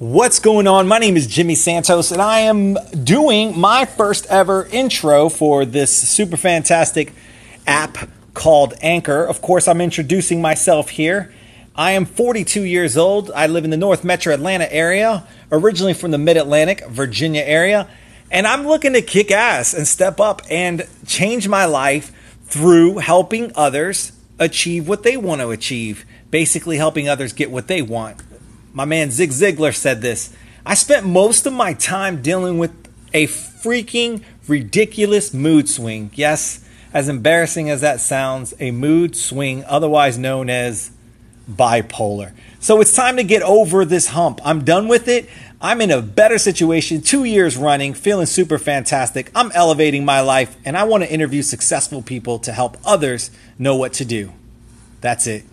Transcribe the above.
What's going on? My name is Jimmy Santos, and I am doing my first ever intro for this super fantastic app called Anchor. Of course, I'm introducing myself here. I am 42 years old. I live in the North Metro Atlanta area, originally from the Mid Atlantic, Virginia area, and I'm looking to kick ass and step up and change my life through helping others achieve what they want to achieve. Basically, helping others get what they want my man Zig Ziglar said this. I spent most of my time dealing with a freaking ridiculous mood swing. Yes, as embarrassing as that sounds, a mood swing, otherwise known as bipolar. So it's time to get over this hump. I'm done with it. I'm in a better situation, two years running, feeling super fantastic. I'm elevating my life, and I want to interview successful people to help others know what to do. That's it.